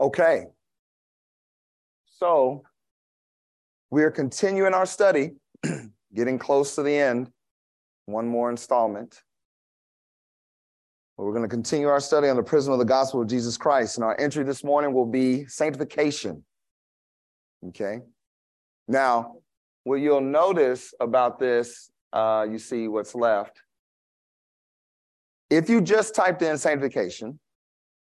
Okay. So we are continuing our study, getting close to the end. One more installment. We're going to continue our study on the Prism of the gospel of Jesus Christ. And our entry this morning will be sanctification. Okay. Now, what you'll notice about this, uh, you see what's left. If you just typed in sanctification,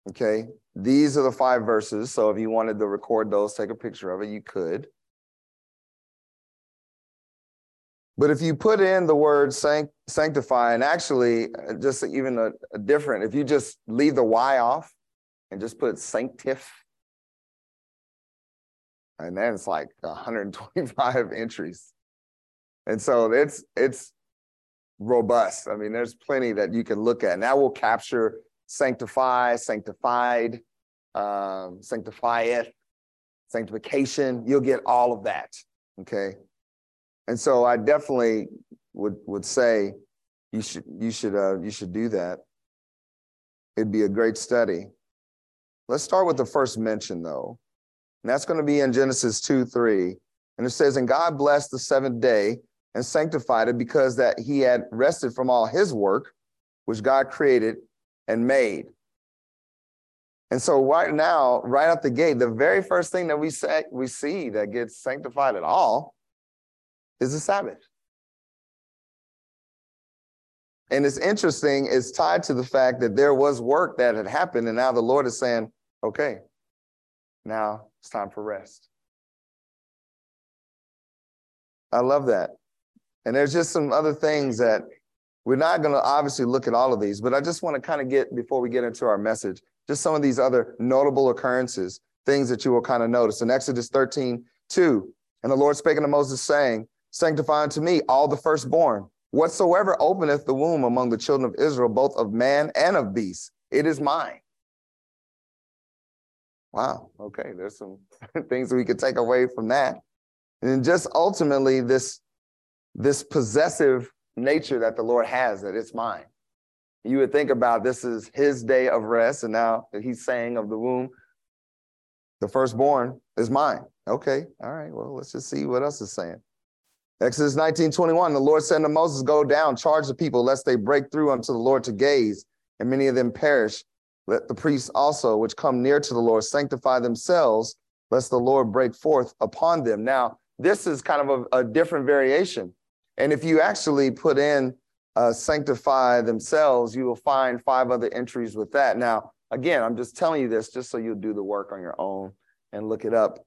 okay, these are the five verses. So if you wanted to record those, take a picture of it, you could. But if you put in the word sanct- sanctify, and actually uh, just even a, a, different, if you just leave the Y off and just put sanctif, and then it's like 125 entries. And so it's it's robust. I mean, there's plenty that you can look at. And that will capture sanctify, sanctified, um, sanctifieth, sanctification. You'll get all of that. Okay. And so I definitely would would say you should you should uh, you should do that. It'd be a great study. Let's start with the first mention though. And that's going to be in Genesis 2 3. And it says, And God blessed the seventh day and sanctified it because that he had rested from all his work, which God created and made. And so right now, right out the gate, the very first thing that we say we see that gets sanctified at all is the Sabbath. And it's interesting, it's tied to the fact that there was work that had happened, and now the Lord is saying, okay, now it's time for rest. I love that. And there's just some other things that we're not going to obviously look at all of these, but I just want to kind of get, before we get into our message, just some of these other notable occurrences, things that you will kind of notice. In Exodus 13, 2, and the Lord spake unto Moses, saying, Sanctify unto me all the firstborn, whatsoever openeth the womb among the children of Israel, both of man and of beast, it is mine. Wow, okay, there's some things we could take away from that. And just ultimately, this, this possessive nature that the Lord has, that it's mine. You would think about this is his day of rest, and now he's saying of the womb, the firstborn is mine. Okay, all right, well, let's just see what else is saying. Exodus 19, 21, the Lord said to Moses, Go down, charge the people, lest they break through unto the Lord to gaze, and many of them perish. Let the priests also, which come near to the Lord, sanctify themselves, lest the Lord break forth upon them. Now, this is kind of a, a different variation. And if you actually put in uh, sanctify themselves, you will find five other entries with that. Now, again, I'm just telling you this just so you'll do the work on your own and look it up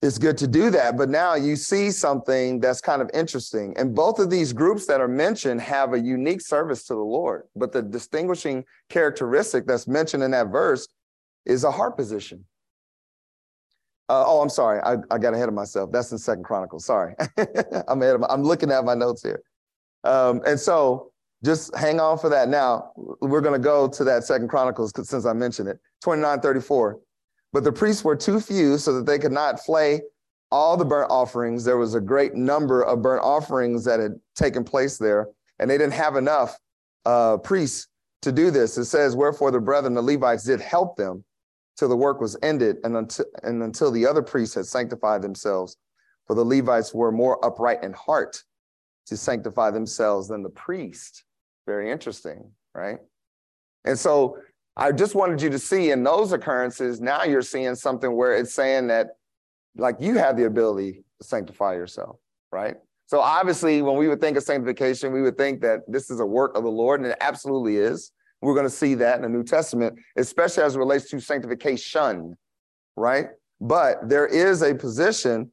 it's good to do that. But now you see something that's kind of interesting. And both of these groups that are mentioned have a unique service to the Lord. But the distinguishing characteristic that's mentioned in that verse is a heart position. Uh, oh, I'm sorry. I, I got ahead of myself. That's in Second Chronicles. Sorry. I'm ahead of my, I'm looking at my notes here. Um, and so just hang on for that. Now we're going to go to that Second Chronicles since I mentioned it. 2934. But the priests were too few so that they could not flay all the burnt offerings. There was a great number of burnt offerings that had taken place there, and they didn't have enough uh, priests to do this. It says, Wherefore the brethren, the Levites, did help them till the work was ended and until, and until the other priests had sanctified themselves. For the Levites were more upright in heart to sanctify themselves than the priest. Very interesting, right? And so I just wanted you to see in those occurrences, now you're seeing something where it's saying that like you have the ability to sanctify yourself, right? So obviously, when we would think of sanctification, we would think that this is a work of the Lord, and it absolutely is. We're going to see that in the New Testament, especially as it relates to sanctification, right? But there is a position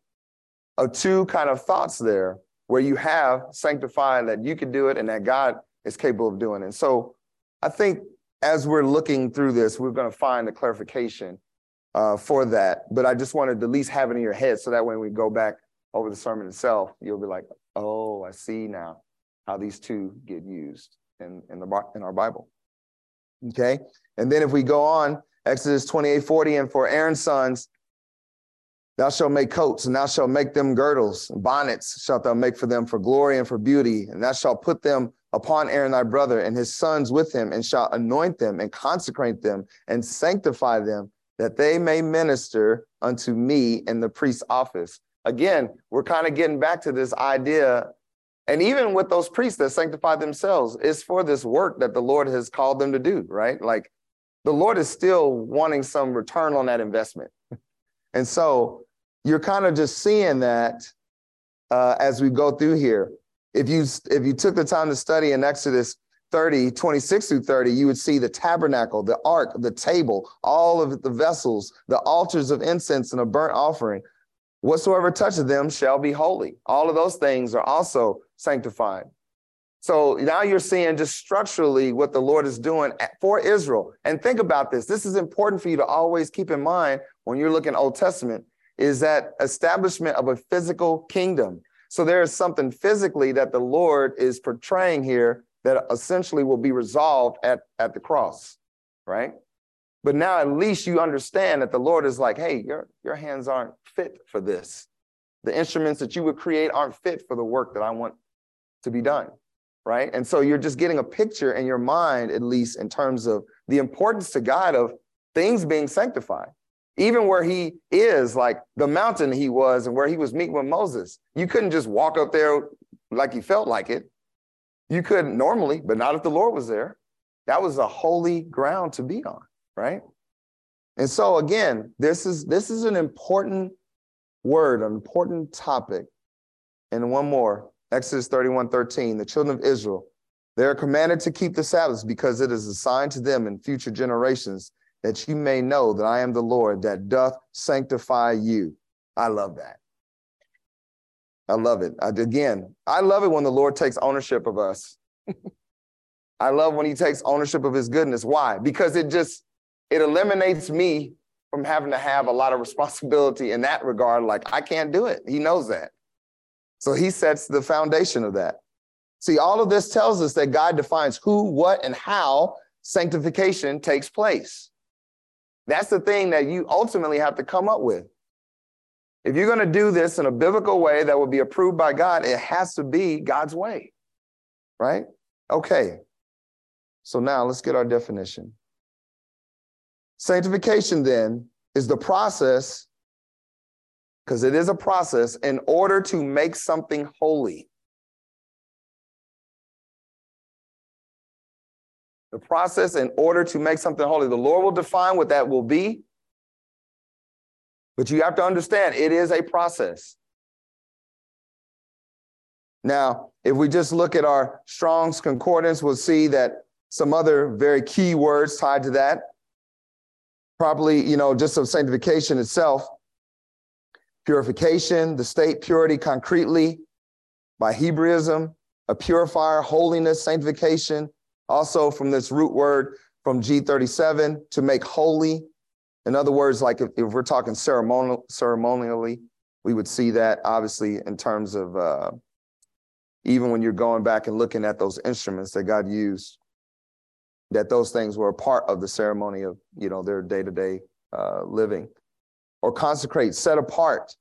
of two kind of thoughts there where you have sanctified that you can do it and that God is capable of doing it. And so I think as we're looking through this, we're going to find the clarification uh, for that. But I just wanted to at least have it in your head so that when we go back over the sermon itself, you'll be like, oh, I see now how these two get used in, in, the, in our Bible. Okay. And then if we go on, Exodus 28 40, and for Aaron's sons, thou shalt make coats, and thou shalt make them girdles, and bonnets shalt thou make for them for glory and for beauty, and thou shalt put them upon Aaron thy brother and his sons with him, and shalt anoint them and consecrate them and sanctify them that they may minister unto me in the priest's office. Again, we're kind of getting back to this idea. And even with those priests that sanctify themselves, it's for this work that the Lord has called them to do, right? Like the Lord is still wanting some return on that investment. And so you're kind of just seeing that uh, as we go through here. If you if you took the time to study in Exodus 30, 26 through 30, you would see the tabernacle, the ark, the table, all of the vessels, the altars of incense and a burnt offering. Whatsoever touches them shall be holy. All of those things are also sanctified. So now you're seeing just structurally what the Lord is doing for Israel. And think about this. This is important for you to always keep in mind when you're looking Old Testament is that establishment of a physical kingdom. So there is something physically that the Lord is portraying here that essentially will be resolved at, at the cross, right? But now at least you understand that the Lord is like, hey, your, your hands aren't fit for this. The instruments that you would create aren't fit for the work that I want to be done, right? And so you're just getting a picture in your mind, at least in terms of the importance to God of things being sanctified. Even where he is, like the mountain he was and where he was meeting with Moses, you couldn't just walk up there like you felt like it. You could normally, but not if the Lord was there. That was a holy ground to be on, right? And so again, this is this is an important word, an important topic. And one more, Exodus 31, 13, the children of Israel, they are commanded to keep the Sabbaths because it is assigned to them in future generations that you may know that I am the Lord that doth sanctify you. I love that. I love it. I, again, I love it when the Lord takes ownership of us. I love when he takes ownership of his goodness. Why? Because it just it eliminates me from having to have a lot of responsibility in that regard. Like I can't do it. He knows that. So he sets the foundation of that. See, all of this tells us that God defines who, what, and how sanctification takes place. That's the thing that you ultimately have to come up with. If you're going to do this in a biblical way that will be approved by God, it has to be God's way, right? Okay. So now let's get our definition. Sanctification then is the process, because it is a process, in order to make something holy. The process in order to make something holy. The Lord will define what that will be. But you have to understand it is a process. Now, if we just look at our Strong's Concordance, we'll see that some other very key words tied to that. Probably, you know, just of sanctification itself, purification, the state purity concretely by Hebraism, a purifier, holiness, sanctification. Also from this root word from G37, to make holy, in other words, like if, if we're talking ceremonial, ceremonially, we would see that obviously in terms of uh, even when you're going back and looking at those instruments that God used, that those things were a part of the ceremony of you know their day-to-day uh, living, or consecrate, set apart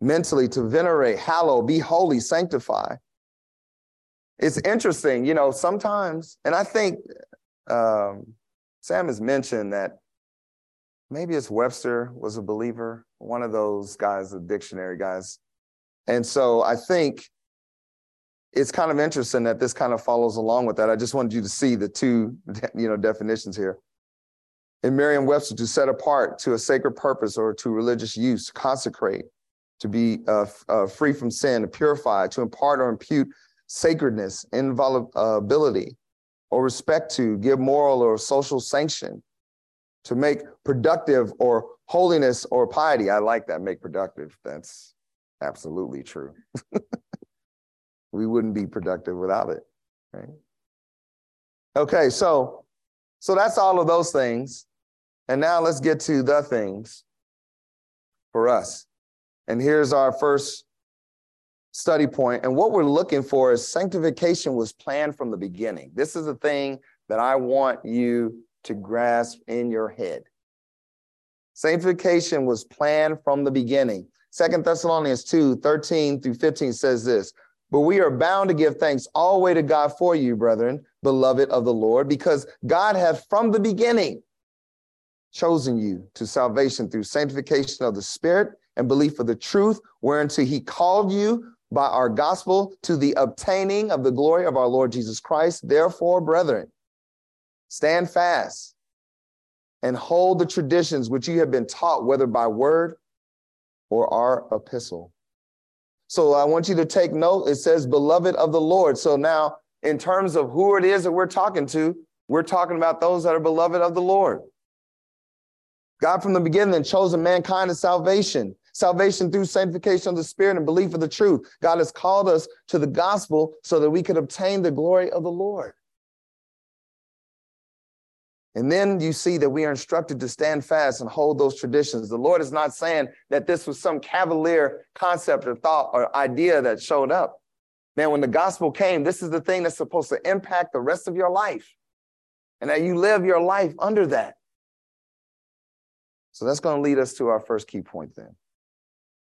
mentally to venerate, hallow, be holy, sanctify. It's interesting, you know, sometimes, and I think um, Sam has mentioned that maybe it's Webster was a believer, one of those guys, the dictionary guys. And so I think it's kind of interesting that this kind of follows along with that. I just wanted you to see the two, you know, definitions here. In Merriam-Webster, to set apart to a sacred purpose or to religious use, consecrate, to be uh, uh, free from sin, to purify, to impart or impute sacredness, inviolability, or respect to, give moral or social sanction, to make productive or holiness or piety. I like that, make productive. That's absolutely true. we wouldn't be productive without it, right? Okay, so so that's all of those things. And now let's get to the things for us. And here's our first study point. And what we're looking for is sanctification was planned from the beginning. This is the thing that I want you to grasp in your head. Sanctification was planned from the beginning. Second Thessalonians 2 13 through 15 says this But we are bound to give thanks always to God for you, brethren, beloved of the Lord, because God hath from the beginning chosen you to salvation through sanctification of the Spirit and belief of the truth, whereunto he called you by our gospel to the obtaining of the glory of our Lord Jesus Christ. Therefore, brethren, stand fast and hold the traditions which you have been taught, whether by word or our epistle. So I want you to take note. It says, beloved of the Lord. So now, in terms of who it is that we're talking to, we're talking about those that are beloved of the Lord. God from the beginning chosen mankind to salvation, salvation through sanctification of the Spirit and belief of the truth. God has called us to the gospel so that we could obtain the glory of the Lord. And then you see that we are instructed to stand fast and hold those traditions. The Lord is not saying that this was some cavalier concept or thought or idea that showed up. Man, when the gospel came, this is the thing that's supposed to impact the rest of your life. And that you live your life under that. So that's going to lead us to our first key point then.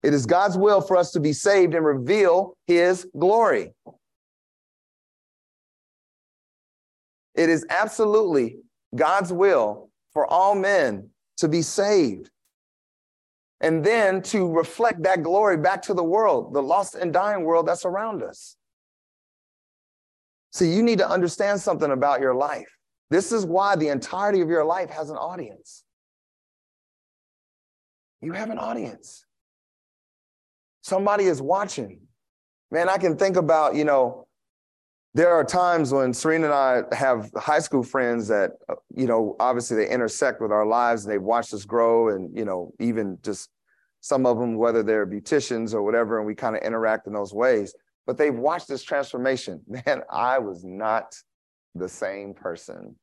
It is God's will for us to be saved and reveal his glory. It is absolutely God's will for all men to be saved. And then to reflect that glory back to the world, the lost and dying world that's around us. See, you need to understand something about your life. This is why the entirety of your life has an audience. You have an audience. Somebody is watching. Man, I can think about, you know, there are times when Serena and I have high school friends that, uh, you know, obviously they intersect with our lives and they've watched us grow and, you know, even just some of them, whether they're beauticians or whatever, and we kind of interact in those ways, but they've watched this transformation. Man, I was not the same person.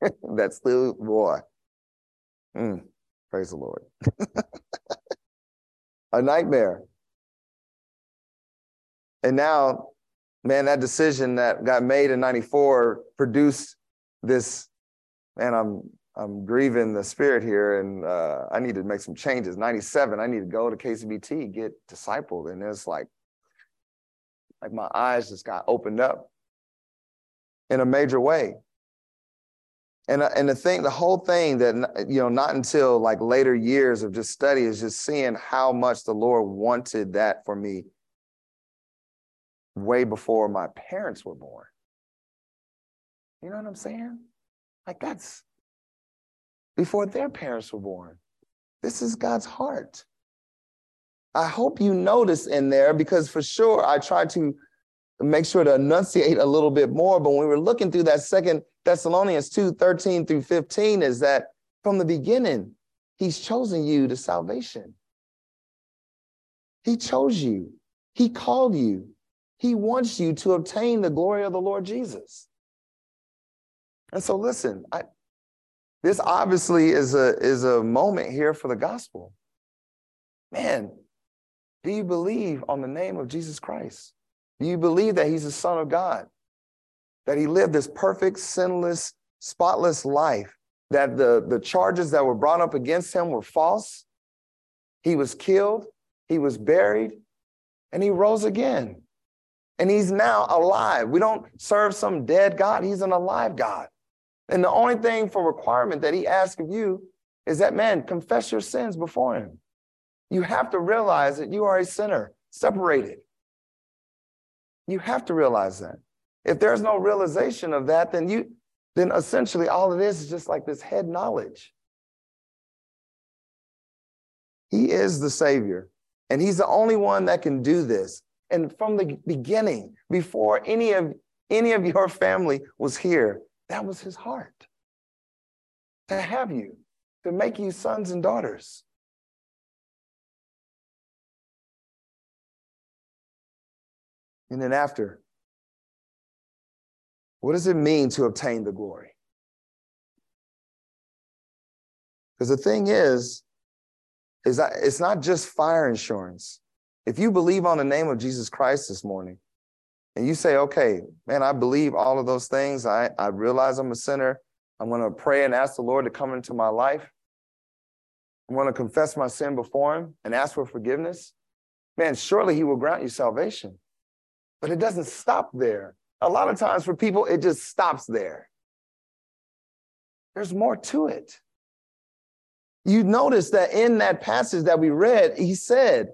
That's still, boy. Mm, praise the Lord. A nightmare. And now man, that decision that got made in 94 produced this, man, I'm I'm grieving the spirit here and uh, I need to make some changes. 97, I need to go to KCBT, get discipled. And it's like, like my eyes just got opened up in a major way. And, uh, and the thing, the whole thing that, you know, not until like later years of just study is just seeing how much the Lord wanted that for me way before my parents were born. You know what I'm saying? Like that's before their parents were born. This is God's heart. I hope you notice in there because for sure I tried to make sure to enunciate a little bit more. But when we were looking through that second Thessalonians 2 13 through 15, is that from the beginning, he's chosen you to salvation. He chose you, he called you, he wants you to obtain the glory of the Lord Jesus. And so listen, I, this obviously is a, is a moment here for the gospel. Man, do you believe on the name of Jesus Christ? Do you believe that he's the son of God? That he lived this perfect, sinless, spotless life? That the, the charges that were brought up against him were false? He was killed, he was buried, and he rose again and he's now alive. We don't serve some dead God, he's an alive God. And the only thing for requirement that he asks of you is that, man, confess your sins before him. You have to realize that you are a sinner, separated. You have to realize that. If there's no realization of that, then you then essentially all it is is just like this head knowledge. He is the Savior, and He's the only one that can do this. And from the beginning, before any of any of your family was here, that was his heart. To have you, to make you sons and daughters. And then after, what does it mean to obtain the glory? Because the thing is, is that it's not just fire insurance. If you believe on the name of Jesus Christ this morning, and you say, okay, man, I believe all of those things. I, I realize I'm a sinner. I'm going to pray and ask the Lord to come into my life. I'm going to confess my sin before Him and ask for forgiveness. Man, surely He will grant you salvation. But it doesn't stop there. A lot of times for people, it just stops there. There's more to it. You notice that in that passage that we read, he said,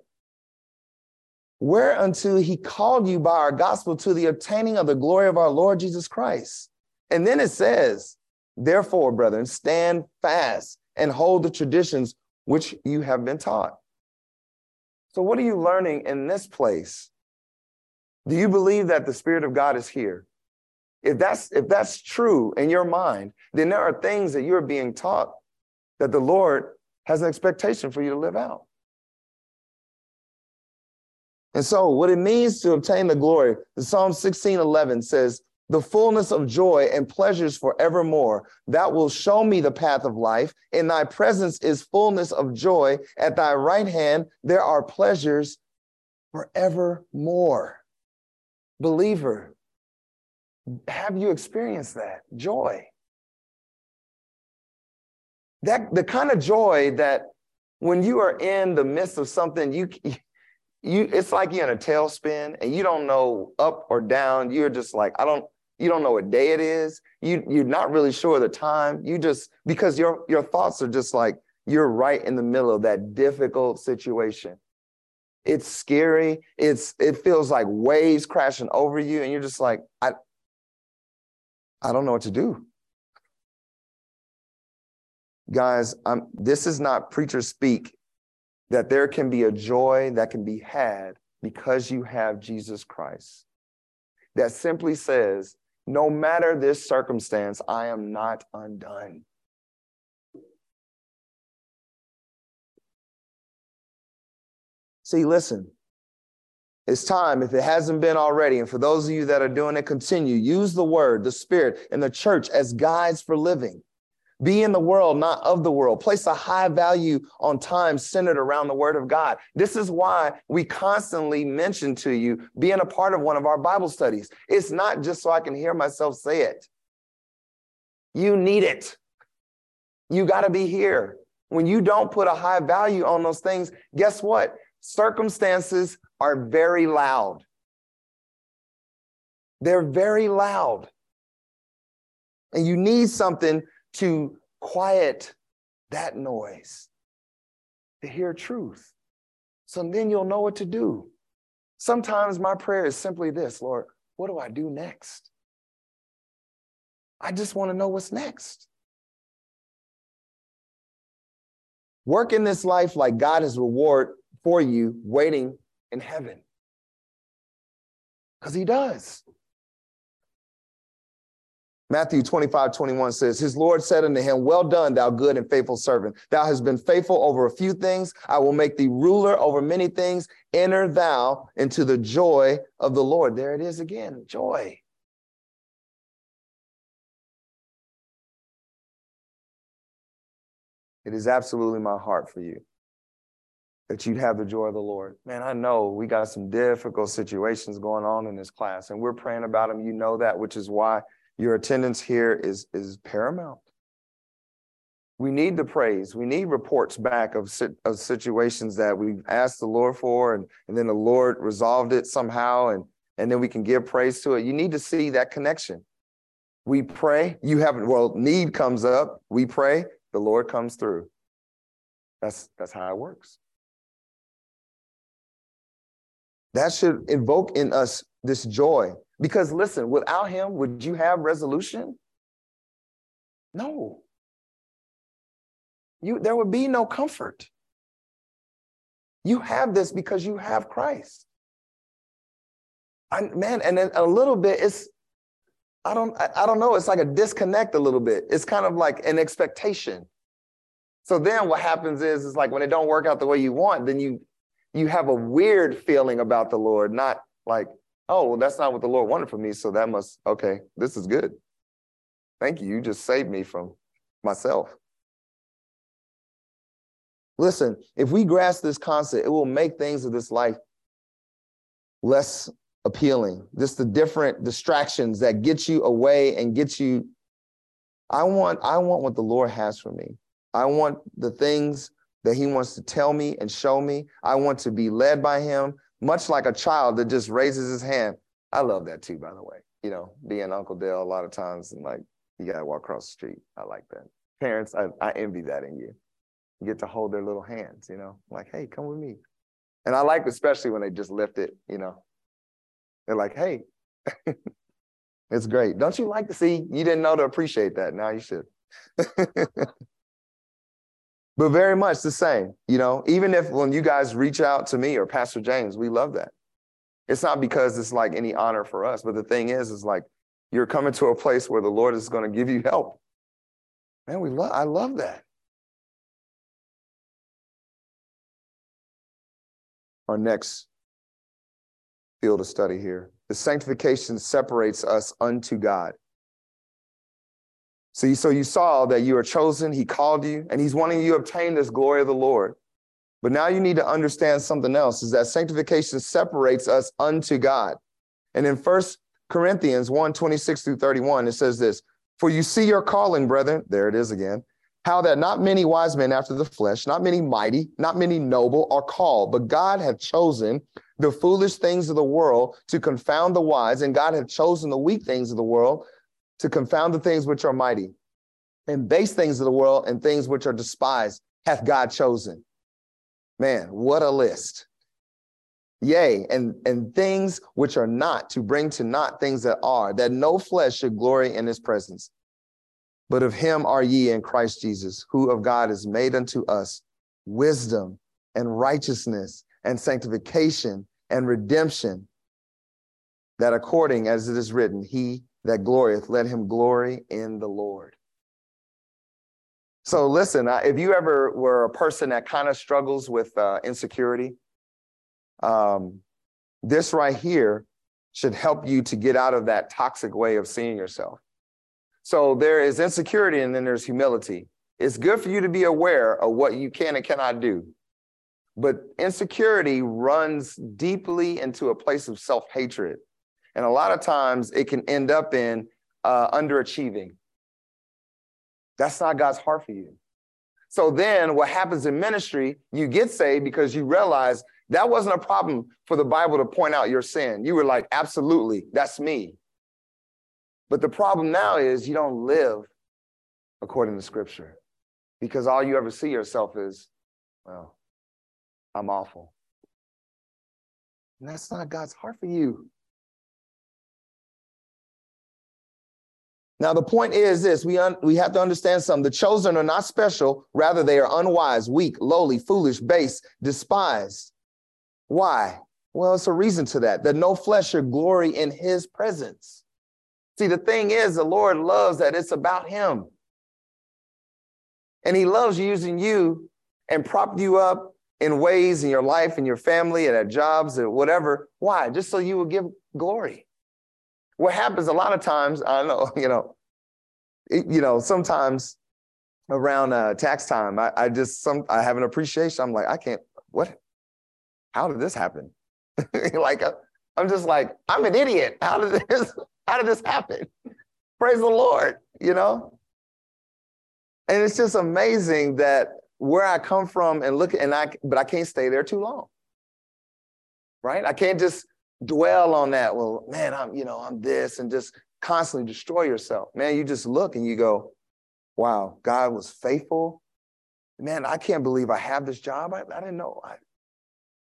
Whereunto he called you by our gospel to the obtaining of the glory of our Lord Jesus Christ. And then it says, Therefore, brethren, stand fast and hold the traditions which you have been taught. So, what are you learning in this place? Do you believe that the Spirit of God is here? If that's if that's true in your mind, then there are things that you're being taught that the Lord has an expectation for you to live out. And so, what it means to obtain the glory, the Psalm 16 11 says, the fullness of joy and pleasures forevermore. That will show me the path of life. In thy presence is fullness of joy. At thy right hand, there are pleasures forevermore. Believer, have you experienced that joy? That the kind of joy that when you are in the midst of something, you you it's like you're in a tailspin and you don't know up or down. You're just like, I don't, you don't know what day it is. You you're not really sure the time. You just because your your thoughts are just like you're right in the middle of that difficult situation. It's scary. It's it feels like waves crashing over you, and you're just like, I I don't know what to do. Guys, I'm this is not preacher speak that there can be a joy that can be had because you have Jesus Christ. That simply says, no matter this circumstance, I am not undone. See, listen, it's time, if it hasn't been already, and for those of you that are doing it, continue. Use the word, the spirit, and the church as guides for living. Be in the world, not of the world. Place a high value on time centered around the word of God. This is why we constantly mention to you being a part of one of our Bible studies. It's not just so I can hear myself say it. You need it. You got to be here. When you don't put a high value on those things, guess what? Circumstances are very loud. They're very loud. And you need something to quiet that noise, to hear truth. So then you'll know what to do. Sometimes my prayer is simply this Lord, what do I do next? I just want to know what's next. Work in this life like God has reward for you waiting in heaven. Because he does. Matthew 25, 21 says, His Lord said unto him, Well done, thou good and faithful servant. Thou hast been faithful over a few things. I will make thee ruler over many things. Enter thou into the joy of the Lord. There it is again joy. It is absolutely my heart for you that you'd have the joy of the Lord. Man, I know we got some difficult situations going on in this class, and we're praying about them. You know that, which is why your attendance here is, is paramount. We need the praise. We need reports back of, of situations that we've asked the Lord for, and, and then the Lord resolved it somehow, and, and then we can give praise to it. You need to see that connection. We pray, you haven't, well, need comes up, we pray, the Lord comes through. That's, that's how it works. That should invoke in us this joy because listen, without him, would you have resolution? No. You, there would be no comfort. You have this because you have Christ. I, man, and then a little bit, it's, I don't, I, I don't know, it's like a disconnect a little bit. It's kind of like an expectation. So then what happens is, is like when it don't work out the way you want, then you, you have a weird feeling about the Lord, not like, oh, well, that's not what the Lord wanted for me. So that must, okay, this is good. Thank you. You just saved me from myself. Listen, if we grasp this concept, it will make things of this life less appealing. Just the different distractions that get you away and get you. I want, I want what the Lord has for me. I want the things that He wants to tell me and show me. I want to be led by Him much like a child that just raises his hand. I love that too, by the way. You know, being Uncle Dale a lot of times and like you gotta walk across the street. I like that. Parents, I, I envy that in you. You get to hold their little hands, you know, like, hey, come with me. And I like especially when they just lift it, you know. They're like, hey, it's great. Don't you like to see? You didn't know to appreciate that. Now you should. but very much the same, you know, even if when you guys reach out to me or Pastor James, we love that. It's not because it's like any honor for us, but the thing is, is like you're coming to a place where the Lord is going to give you help. Man, we love, I love that. Our next field of study here. The sanctification separates us unto God. So you, so you saw that you are chosen, he called you, and he's wanting you to obtain this glory of the Lord. But now you need to understand something else is that sanctification separates us unto God. And in First Corinthians 1 26 through 31, it says this For you see your calling, brethren, there it is again, how that not many wise men after the flesh, not many mighty, not many noble are called, but God hath chosen the foolish things of the world to confound the wise, and God hath chosen the weak things of the world to confound the things which are mighty. And base things of the world and things which are despised hath God chosen. Man, what a list. Yea, and, and things which are not to bring to naught things that are, that no flesh should glory in his presence. But of him are ye in Christ Jesus, who of God is made unto us wisdom and righteousness and sanctification and redemption, that according as it is written, he that glorieth, let him glory in the Lord. So listen, if you ever were a person that kind of struggles with uh, insecurity, um, this right here should help you to get out of that toxic way of seeing yourself. So there is insecurity and then there's humility. It's good for you to be aware of what you can and cannot do. But insecurity runs deeply into a place of self hatred. And a lot of times it can end up in uh, underachieving. That's not God's heart for you. So then what happens in ministry, you get saved because you realize that wasn't a problem for the Bible to point out your sin. You were like, absolutely, that's me. But the problem now is you don't live according to scripture because all you ever see yourself is, well, I'm awful. And that's not God's heart for you. Now, the point is this we, un- we have to understand something. The chosen are not special, rather, they are unwise, weak, lowly, foolish, base, despised. Why? Well, it's a reason to that, that no flesh should glory in his presence. See, the thing is, the Lord loves that it's about him. And he loves using you and prop you up in ways in your life and your family and at jobs and whatever. Why? Just so you will give glory what happens a lot of times, I know, you know, it, you know, sometimes around uh, tax time, I, I just some I have an appreciation. I'm like, I can't. What? How did this happen? like, uh, I'm just like, I'm an idiot. How did this? How did this happen? Praise the Lord. You know. And it's just amazing that where I come from and look, and I, but I can't stay there too long. Right? I can't just dwell on that. Well, man, I'm, you know, I'm this and just constantly destroy yourself. Man, you just look and you go, wow, God was faithful. Man, I can't believe I have this job. I, I didn't know. I,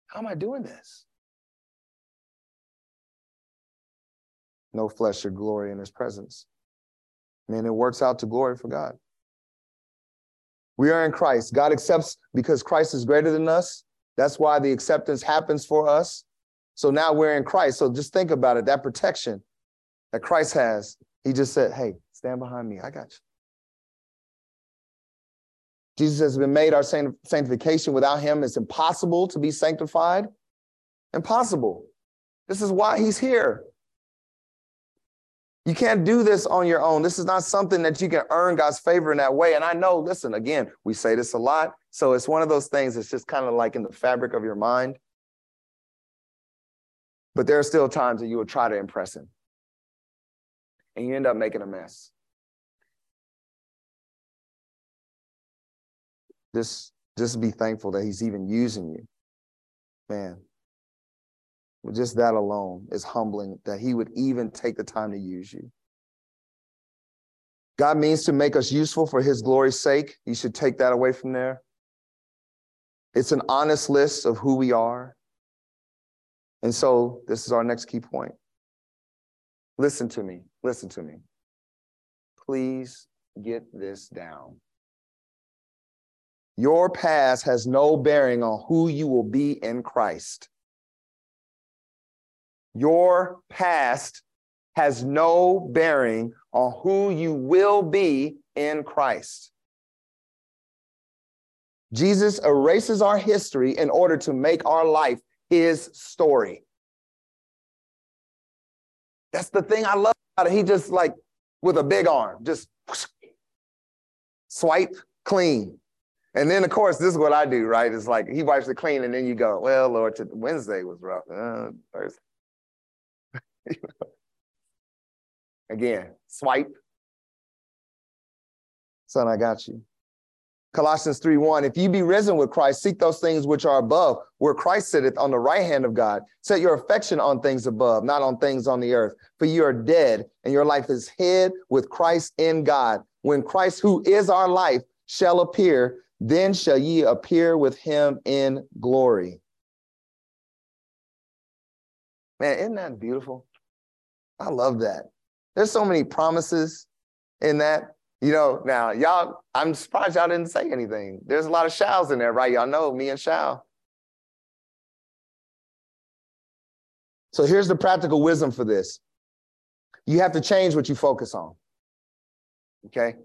how am I doing this? No flesh should glory in his presence. Man, it works out to glory for God. We are in Christ. God accepts because Christ is greater than us. That's why the acceptance happens for us. So now we're in Christ. So just think about it that protection that Christ has. He just said, Hey, stand behind me. I got you. Jesus has been made our sanctification. Without him, it's impossible to be sanctified. Impossible. This is why he's here. You can't do this on your own. This is not something that you can earn God's favor in that way. And I know, listen, again, we say this a lot. So it's one of those things that's just kind of like in the fabric of your mind. But there are still times that you will try to impress him. And you end up making a mess. Just, just be thankful that he's even using you. Man, just that alone is humbling that he would even take the time to use you. God means to make us useful for his glory's sake. You should take that away from there. It's an honest list of who we are. And so this is our next key point. Listen to me. Listen to me. Please get this down. Your past has no bearing on who you will be in Christ. Your past has no bearing on who you will be in Christ. Jesus erases our history in order to make our life his story. That's the thing I love about it. He just like with a big arm, just swipe clean. And then, of course, this is what I do, right? It's like he wipes it clean, and then you go, well, Lord, Wednesday was rough. Uh, Thursday. Again, swipe. Son, I got you. Colossians 3 1, if you be risen with Christ, seek those things which are above, where Christ sitteth on the right hand of God. Set your affection on things above, not on things on the earth. For you are dead, and your life is hid with Christ in God. When Christ, who is our life, shall appear, then shall ye appear with him in glory. Man, isn't that beautiful? I love that. There's so many promises in that. You know, now y'all, I'm surprised y'all didn't say anything. There's a lot of shouts in there, right? Y'all know me and shall. So here's the practical wisdom for this. You have to change what you focus on. Okay?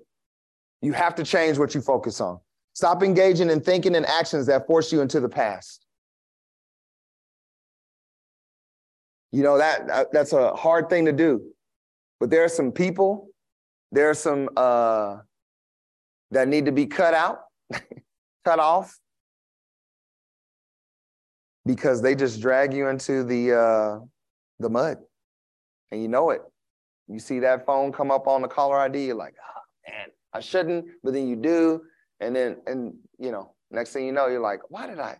You have to change what you focus on. Stop engaging in thinking and actions that force you into the past. You know that uh, that's a hard thing to do. But there are some people there are some uh, that need to be cut out, cut off, because they just drag you into the uh, the mud, and you know it. You see that phone come up on the caller ID, you're like, oh, man, I shouldn't, but then you do, and then and you know, next thing you know, you're like, why did I?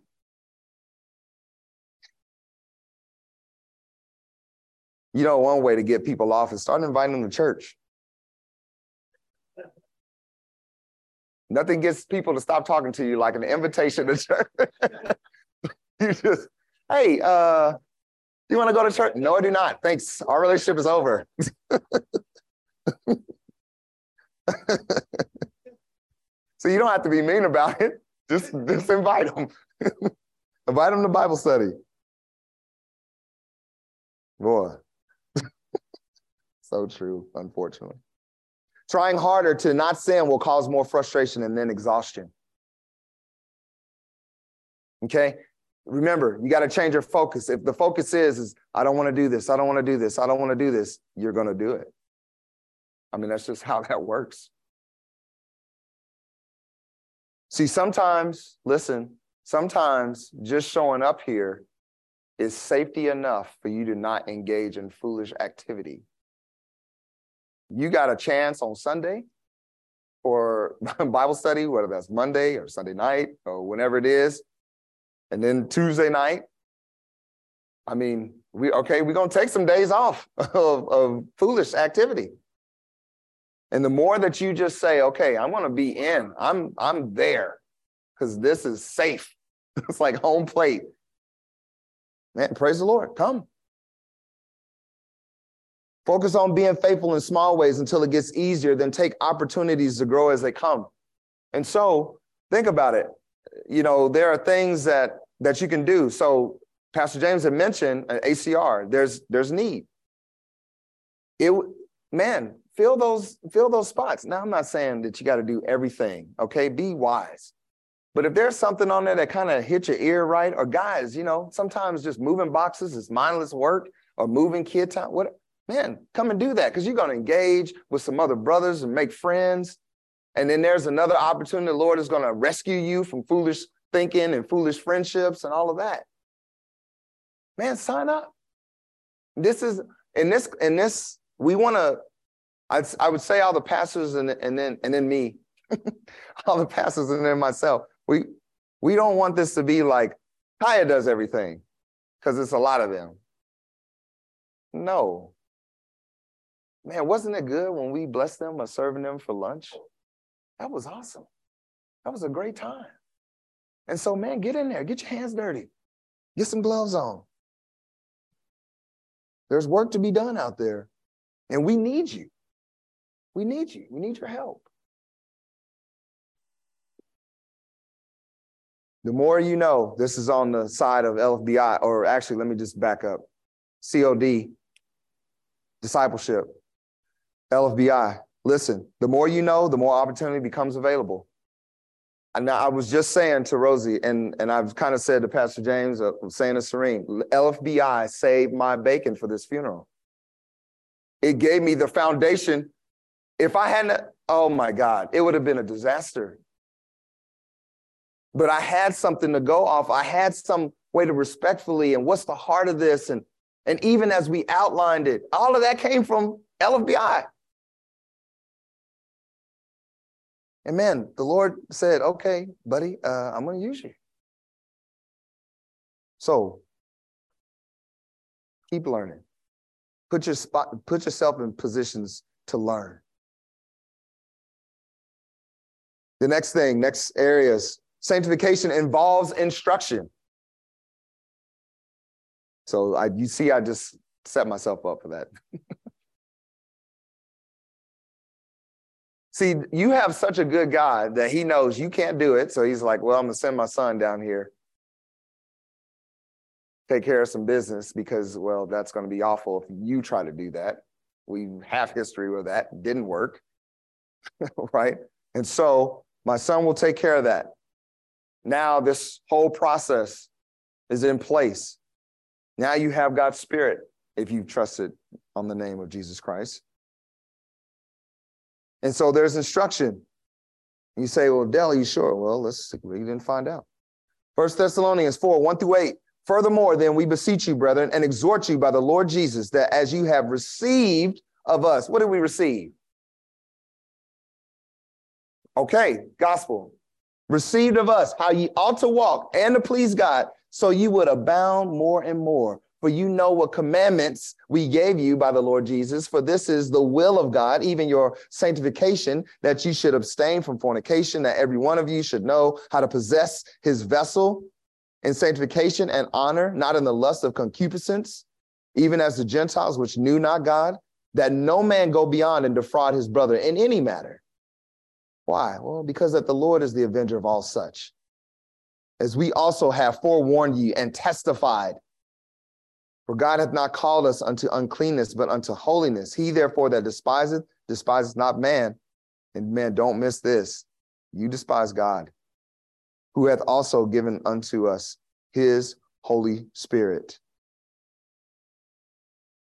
You know, one way to get people off is start inviting them to church. Nothing gets people to stop talking to you like an invitation to church. you just, hey, uh, you want to go to church? No, I do not. Thanks. Our relationship is over. so you don't have to be mean about it. Just, just invite them. invite them to Bible study. Boy. so true, unfortunately. Trying harder to not sin will cause more frustration and then exhaustion. Okay? Remember, you got to change your focus. If the focus is, is I don't want to do this, I don't want to do this, I don't want to do this, you're going to do it. I mean, that's just how that works. See, sometimes, listen, sometimes just showing up here is safety enough for you to not engage in foolish activity you got a chance on Sunday for Bible study, whether that's Monday or Sunday night or whenever it is. And then Tuesday night, I mean, we okay, we're gonna take some days off of, of foolish activity. And the more that you just say, okay, I'm gonna be in, I'm I'm there, because this is safe. it's like home plate. Man, praise the Lord. Come. Focus on being faithful in small ways until it gets easier, then take opportunities to grow as they come. And so think about it. You know, there are things that that you can do. So Pastor James had mentioned an ACR. There's there's need. It man, fill those fill those spots. Now I'm not saying that you got to do everything. Okay, be wise. But if there's something on there that kind of hit your ear right, or guys, you know, sometimes just moving boxes is mindless work, or moving kid time. What man, come and do that because you're going to engage with some other brothers and make friends. And then there's another opportunity. The Lord is going to rescue you from foolish thinking and foolish friendships and all of that. Man, sign up. This is in this in this we want to. I, I would say all the pastors and and then and then me, all the pastors and then myself. We we don't want this to be like Kaya does everything because it's a lot of them. No, Man, wasn't it good when we blessed them by serving them for lunch? That was awesome. That was a great time. And so, man, get in there, get your hands dirty, get some gloves on. There's work to be done out there, and we need you. We need you. We need your help. The more you know, this is on the side of LFBI, or actually, let me just back up COD, discipleship, LFBI. Listen, the more you know, the more opportunity becomes available. And I was just saying to Rosie, and, and I've kind of said to Pastor James, uh, saying to Serene, LFBI saved my bacon for this funeral. It gave me the foundation. If I hadn't, oh my God, it would have been a disaster but I had something to go off. I had some way to respectfully and what's the heart of this and and even as we outlined it, all of that came from LFBI. And man, the Lord said, "Okay, buddy, uh, I'm going to use you." So keep learning. Put your spot, put yourself in positions to learn. The next thing, next areas Sanctification involves instruction. So I, you see, I just set myself up for that. see, you have such a good God that he knows you can't do it. So he's like, well, I'm going to send my son down here, take care of some business because, well, that's going to be awful if you try to do that. We have history with that. Didn't work. right? And so my son will take care of that. Now, this whole process is in place. Now you have God's Spirit if you've trusted on the name of Jesus Christ. And so there's instruction. You say, Well, Dell, are you sure? Well, let's read and find out. First Thessalonians 4 1 through 8. Furthermore, then we beseech you, brethren, and exhort you by the Lord Jesus, that as you have received of us, what did we receive? Okay, gospel received of us how ye ought to walk and to please God, so you would abound more and more. For you know what commandments we gave you by the Lord Jesus. For this is the will of God, even your sanctification, that you should abstain from fornication, that every one of you should know how to possess his vessel in sanctification and honor, not in the lust of concupiscence, even as the Gentiles which knew not God, that no man go beyond and defraud his brother in any matter why? Well, because that the Lord is the avenger of all such. As we also have forewarned you and testified. For God hath not called us unto uncleanness, but unto holiness. He therefore that despiseth, despiseth not man. And man, don't miss this. You despise God, who hath also given unto us his Holy Spirit.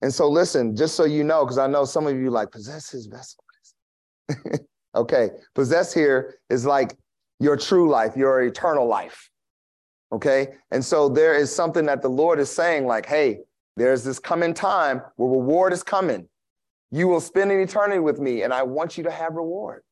And so, listen, just so you know, because I know some of you like possess his vessel. Okay. Possess here is like your true life, your eternal life. Okay. And so there is something that the Lord is saying, like, hey, there's this coming time where reward is coming. You will spend an eternity with me, and I want you to have reward.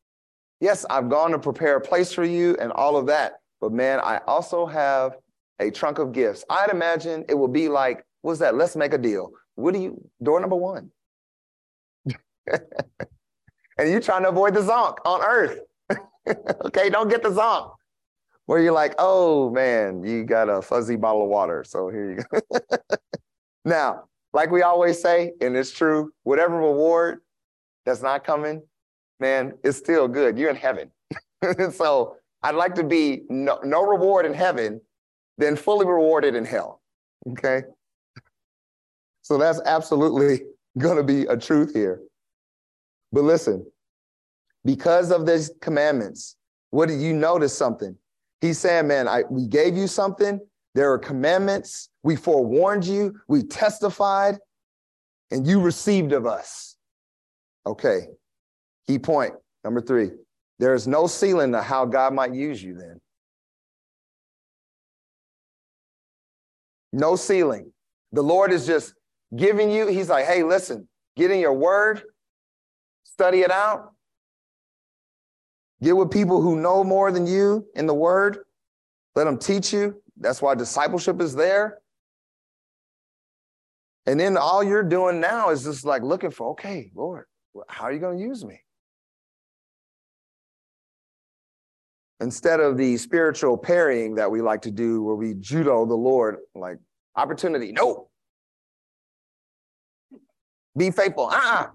Yes, I've gone to prepare a place for you and all of that. But man, I also have a trunk of gifts. I'd imagine it will be like, what's that? Let's make a deal. What do you, door number one? and you're trying to avoid the zonk on earth. okay, don't get the zonk. Where you're like, oh man, you got a fuzzy bottle of water. So here you go. now, like we always say, and it's true, whatever reward that's not coming, man, it's still good. You're in heaven. so I'd like to be no, no reward in heaven, then fully rewarded in hell. Okay. So that's absolutely going to be a truth here. But listen, because of these commandments, what did you notice something? He's saying, man, I, we gave you something. There are commandments. We forewarned you. We testified, and you received of us. Okay. Key point number three there is no ceiling to how God might use you then. No ceiling. The Lord is just giving you, He's like, hey, listen, get in your word, study it out. Get with people who know more than you in the word. Let them teach you. That's why discipleship is there. And then all you're doing now is just like looking for, okay, Lord, how are you going to use me? instead of the spiritual parrying that we like to do where we judo the Lord, like opportunity, no. Be faithful. Ah.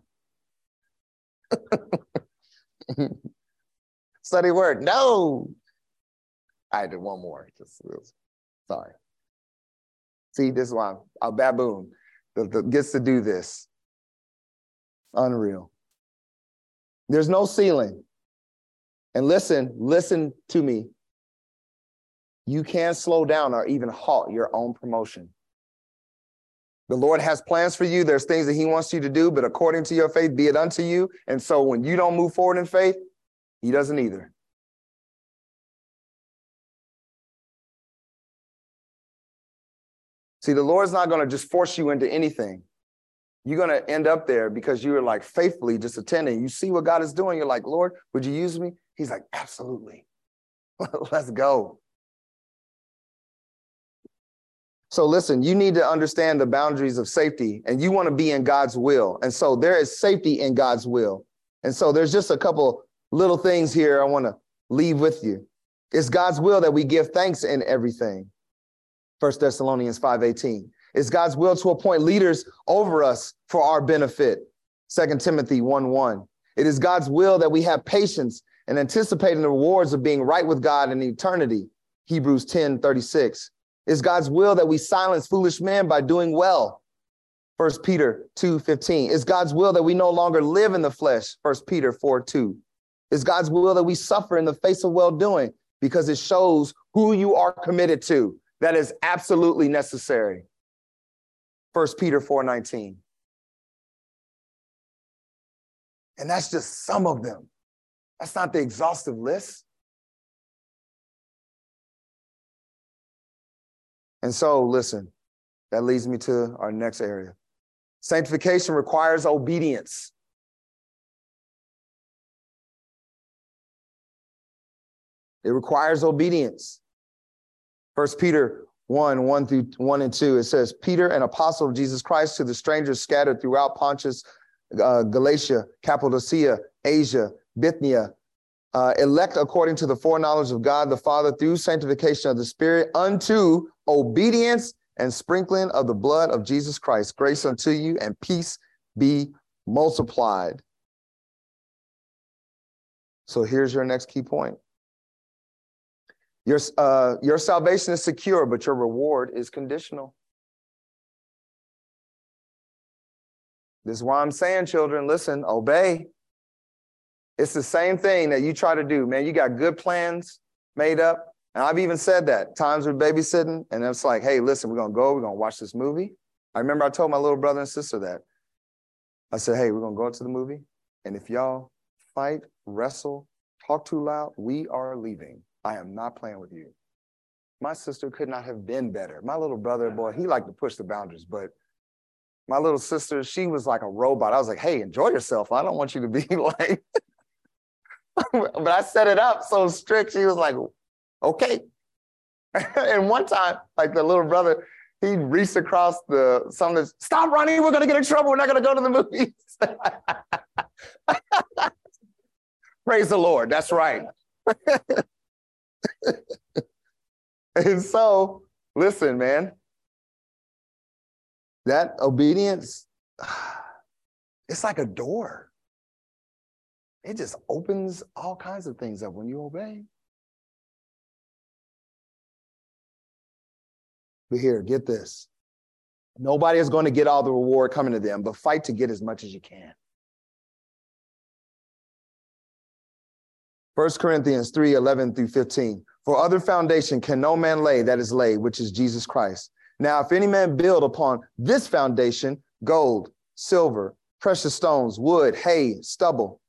Study word. No. I did one more. Just sorry. See, this is why I'm a baboon that gets to do this. Unreal. There's no ceiling. And listen, listen to me. You can't slow down or even halt your own promotion. The Lord has plans for you. There's things that He wants you to do, but according to your faith, be it unto you. And so when you don't move forward in faith, He doesn't either. See, the Lord's not going to just force you into anything. You're going to end up there because you are like faithfully just attending. You see what God is doing. You're like, Lord, would you use me? He's like, absolutely. Let's go. So listen, you need to understand the boundaries of safety and you want to be in God's will. And so there is safety in God's will. And so there's just a couple little things here I want to leave with you. It's God's will that we give thanks in everything. First Thessalonians 5:18. It's God's will to appoint leaders over us for our benefit. Second Timothy 1:1. It is God's will that we have patience and anticipating the rewards of being right with God in eternity. Hebrews 10:36. It's God's will that we silence foolish men by doing well. 1 Peter 2:15. It's God's will that we no longer live in the flesh. 1 Peter 4:2. It's God's will that we suffer in the face of well doing because it shows who you are committed to. That is absolutely necessary. 1 Peter 4 19. And that's just some of them. That's not the exhaustive list. And so, listen, that leads me to our next area. Sanctification requires obedience. It requires obedience. First Peter 1, 1 through 1 and 2, it says, Peter, an apostle of Jesus Christ, to the strangers scattered throughout Pontus, uh, Galatia, Cappadocia, Asia, Bithynia, uh, elect according to the foreknowledge of God the Father through sanctification of the Spirit unto obedience and sprinkling of the blood of Jesus Christ. Grace unto you and peace be multiplied. So here's your next key point. Your, uh, your salvation is secure, but your reward is conditional. This is why I'm saying, children, listen, obey. It's the same thing that you try to do, man. You got good plans made up. And I've even said that times we're babysitting, and it's like, hey, listen, we're gonna go, we're gonna watch this movie. I remember I told my little brother and sister that. I said, hey, we're gonna go to the movie, and if y'all fight, wrestle, talk too loud, we are leaving. I am not playing with you. My sister could not have been better. My little brother, boy, he liked to push the boundaries, but my little sister, she was like a robot. I was like, hey, enjoy yourself. I don't want you to be like, but I set it up so strict. She was like, okay. and one time, like the little brother, he reached across the something. Stop running! We're gonna get in trouble. We're not gonna go to the movies. Praise the Lord. That's right. and so, listen, man. That obedience, it's like a door. It just opens all kinds of things up when you obey. But here, get this. Nobody is going to get all the reward coming to them, but fight to get as much as you can. 1 Corinthians 3 11 through 15. For other foundation can no man lay that is laid, which is Jesus Christ. Now, if any man build upon this foundation gold, silver, precious stones, wood, hay, stubble,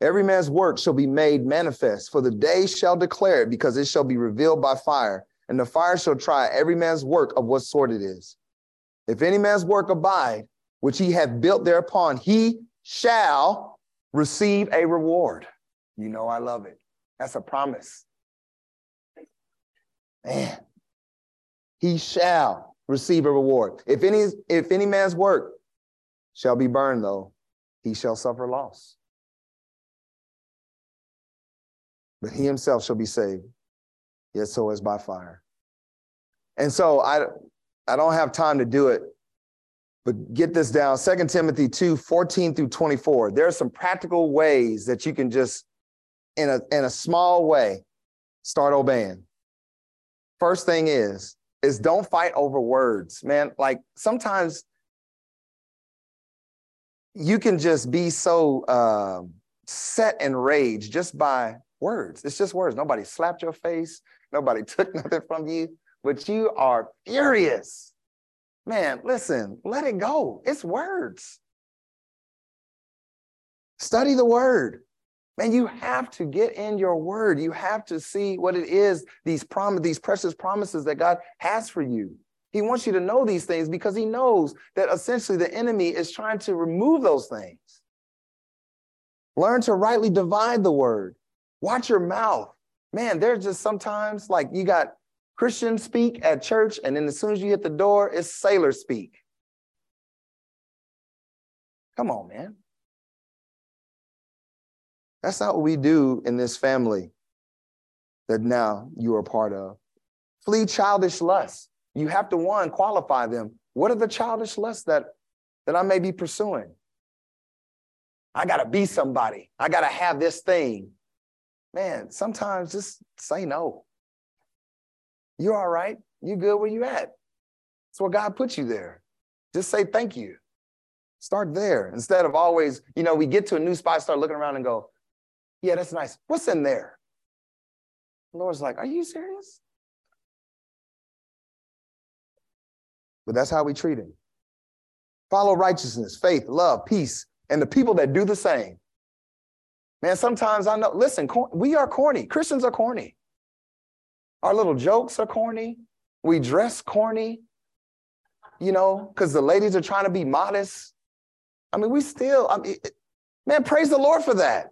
every man's work shall be made manifest, for the day shall declare it, because it shall be revealed by fire and the fire shall try every man's work of what sort it is. If any man's work abide, which he hath built thereupon, he shall receive a reward. You know, I love it. That's a promise. Man, he shall receive a reward. If any, if any man's work shall be burned, though, he shall suffer loss. but he himself shall be saved, yet so as by fire. And so I, I don't have time to do it, but get this down 2 Timothy 2 14 through 24. There are some practical ways that you can just, in a, in a small way, start obeying. First thing is, is don't fight over words, man. Like sometimes you can just be so uh, set and rage just by words. It's just words. Nobody slapped your face. Nobody took nothing from you, but you are furious. Man, listen, let it go. It's words. Study the word. Man, you have to get in your word. You have to see what it is, these promise, these precious promises that God has for you. He wants you to know these things because he knows that essentially the enemy is trying to remove those things. Learn to rightly divide the word. Watch your mouth. Man, there's just sometimes like you got Christian speak at church, and then as soon as you hit the door, it's sailor speak. Come on, man. That's not what we do in this family that now you are part of. Flee childish lusts. You have to, one, qualify them. What are the childish lusts that, that I may be pursuing? I got to be somebody. I got to have this thing. Man, sometimes just say no. You're all right. You good where you at. That's where God put you there. Just say thank you. Start there instead of always, you know, we get to a new spot, start looking around and go, yeah, that's nice. What's in there? The Lord's like, Are you serious? But that's how we treat him. Follow righteousness, faith, love, peace, and the people that do the same. Man, sometimes I know, listen, we are corny. Christians are corny. Our little jokes are corny. We dress corny, you know, because the ladies are trying to be modest. I mean, we still, I mean, man, praise the Lord for that.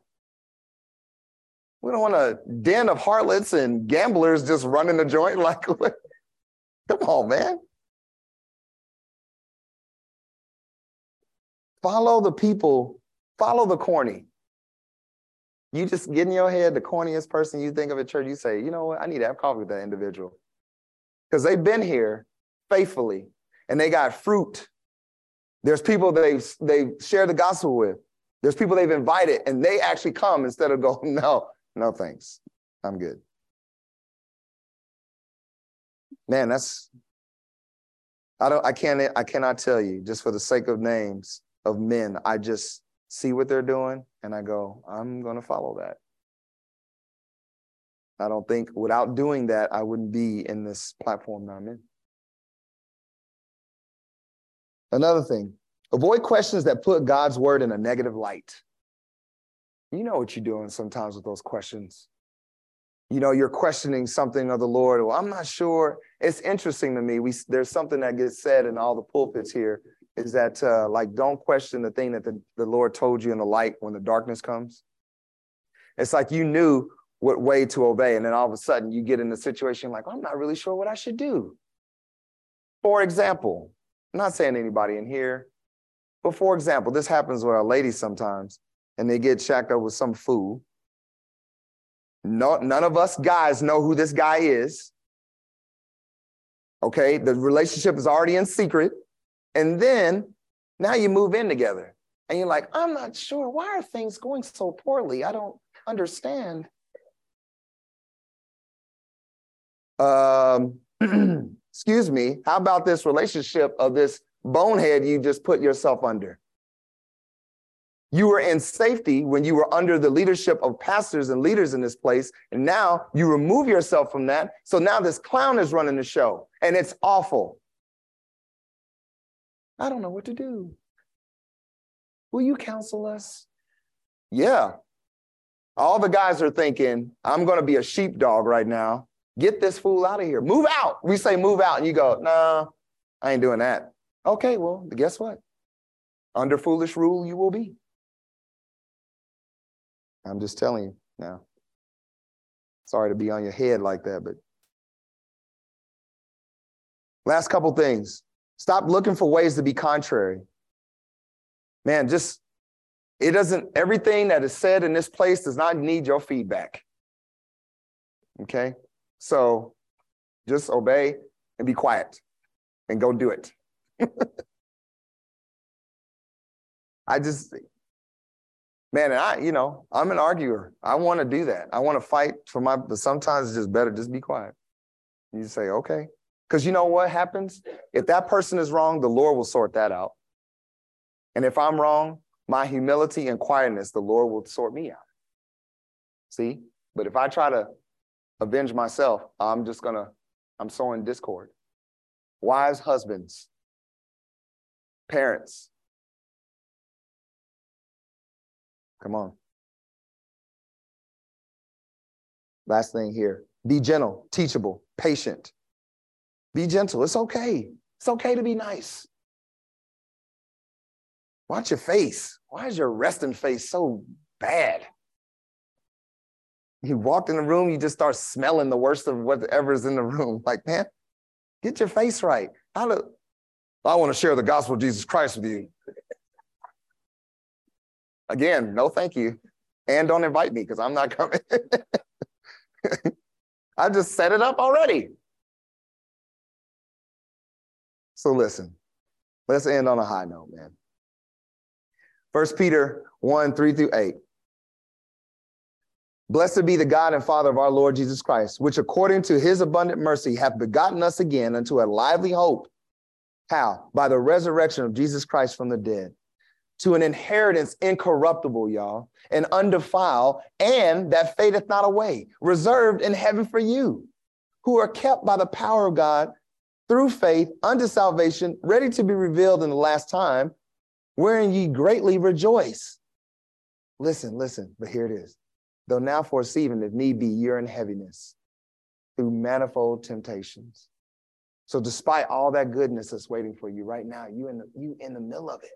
We don't want a den of harlots and gamblers just running the joint like, come on, man. Follow the people, follow the corny. You just get in your head the corniest person you think of at church, you say, you know what, I need to have coffee with that individual. Because they've been here faithfully and they got fruit. There's people they've, they've shared the gospel with. There's people they've invited and they actually come instead of going, no, no thanks. I'm good. Man, that's I don't I can't I cannot tell you just for the sake of names of men. I just see what they're doing and I go, I'm going to follow that. I don't think without doing that I wouldn't be in this platform that I'm in. Another thing, avoid questions that put God's word in a negative light. You know what you're doing sometimes with those questions. You know, you're questioning something of the Lord. Well, I'm not sure. It's interesting to me. We there's something that gets said in all the pulpits here is that uh, like don't question the thing that the, the Lord told you in the light when the darkness comes. It's like you knew what way to obey, and then all of a sudden you get in a situation like, I'm not really sure what I should do. For example, I'm not saying anybody in here, but for example, this happens with our ladies sometimes and they get shacked up with some fool. No, none of us guys know who this guy is. Okay, the relationship is already in secret. And then now you move in together and you're like, I'm not sure. Why are things going so poorly? I don't understand. Um, excuse me, how about this relationship of this bonehead you just put yourself under? You were in safety when you were under the leadership of pastors and leaders in this place. And now you remove yourself from that. So now this clown is running the show and it's awful. I don't know what to do. Will you counsel us? Yeah. All the guys are thinking, I'm going to be a sheepdog right now. Get this fool out of here. Move out. We say move out, and you go, nah, I ain't doing that. Okay, well, guess what? Under foolish rule, you will be. I'm just telling you now. Sorry to be on your head like that, but last couple things. Stop looking for ways to be contrary. Man, just it doesn't everything that is said in this place does not need your feedback. Okay? So just obey and be quiet and go do it. I just, man, and I, you know, I'm an arguer. I want to do that. I want to fight for my, but sometimes it's just better just be quiet. You say, okay. Because you know what happens? If that person is wrong, the Lord will sort that out. And if I'm wrong, my humility and quietness, the Lord will sort me out. See? But if I try to avenge myself, I'm just going to, I'm sowing discord. Wives, husbands, parents. Come on. Last thing here be gentle, teachable, patient. Be gentle. It's okay. It's okay to be nice. Watch your face. Why is your resting face so bad? You walked in the room, you just start smelling the worst of whatever's in the room. Like, man, get your face right. I want to share the gospel of Jesus Christ with you. Again, no thank you. And don't invite me because I'm not coming. I just set it up already. So listen, let's end on a high note, man. First Peter 1, 3 through 8. Blessed be the God and Father of our Lord Jesus Christ, which according to his abundant mercy hath begotten us again unto a lively hope. How? By the resurrection of Jesus Christ from the dead, to an inheritance incorruptible, y'all, and undefiled, and that fadeth not away, reserved in heaven for you, who are kept by the power of God through faith unto salvation, ready to be revealed in the last time, wherein ye greatly rejoice. Listen, listen, but here it is though now foreseeing if need be, you're in heaviness through manifold temptations. So despite all that goodness that's waiting for you right now, you in the, you in the middle of it.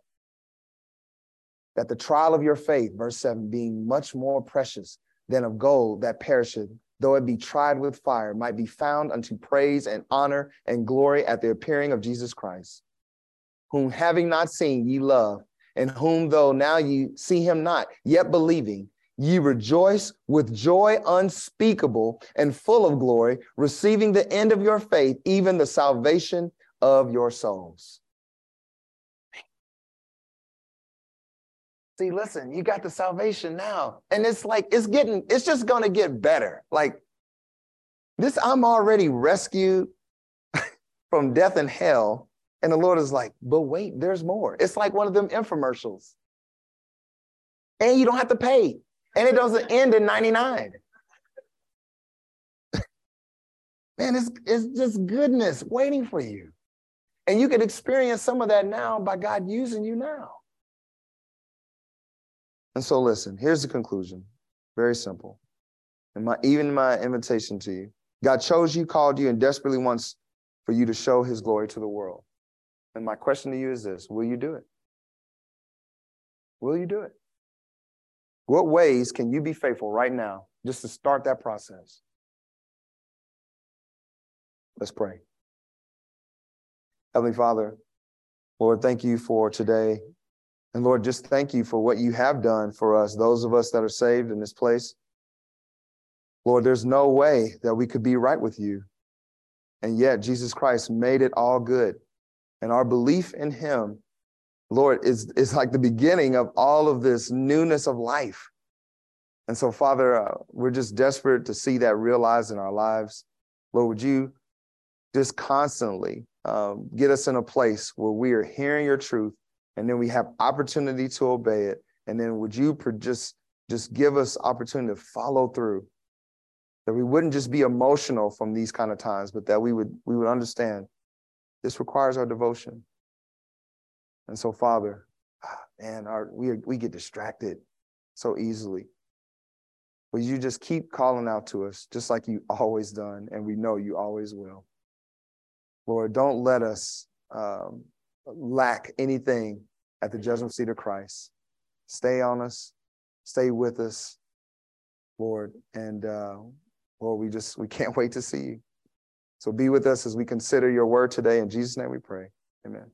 That the trial of your faith, verse 7, being much more precious than of gold that perisheth, though it be tried with fire, might be found unto praise and honor and glory at the appearing of Jesus Christ, whom having not seen ye love, and whom though now ye see him not, yet believing, Ye rejoice with joy unspeakable and full of glory, receiving the end of your faith, even the salvation of your souls. See, listen, you got the salvation now. And it's like, it's getting, it's just going to get better. Like, this, I'm already rescued from death and hell. And the Lord is like, but wait, there's more. It's like one of them infomercials. And you don't have to pay and it doesn't end in 99. Man, it's, it's just goodness waiting for you. And you can experience some of that now by God using you now. And so, listen, here's the conclusion very simple. And my, even my invitation to you God chose you, called you, and desperately wants for you to show his glory to the world. And my question to you is this Will you do it? Will you do it? What ways can you be faithful right now just to start that process? Let's pray. Heavenly Father, Lord, thank you for today. And Lord, just thank you for what you have done for us, those of us that are saved in this place. Lord, there's no way that we could be right with you. And yet, Jesus Christ made it all good. And our belief in him Lord, is, is like the beginning of all of this newness of life. And so, Father, uh, we're just desperate to see that realized in our lives. Lord, would you just constantly um, get us in a place where we are hearing your truth and then we have opportunity to obey it. And then would you just, just give us opportunity to follow through? That we wouldn't just be emotional from these kind of times, but that we would, we would understand this requires our devotion. And so, Father, ah, man, our, we, we get distracted so easily. Will you just keep calling out to us, just like you always done, and we know you always will. Lord, don't let us um, lack anything at the judgment seat of Christ. Stay on us, stay with us, Lord, and uh, Lord, we just we can't wait to see you. So be with us as we consider your word today. In Jesus' name we pray. Amen.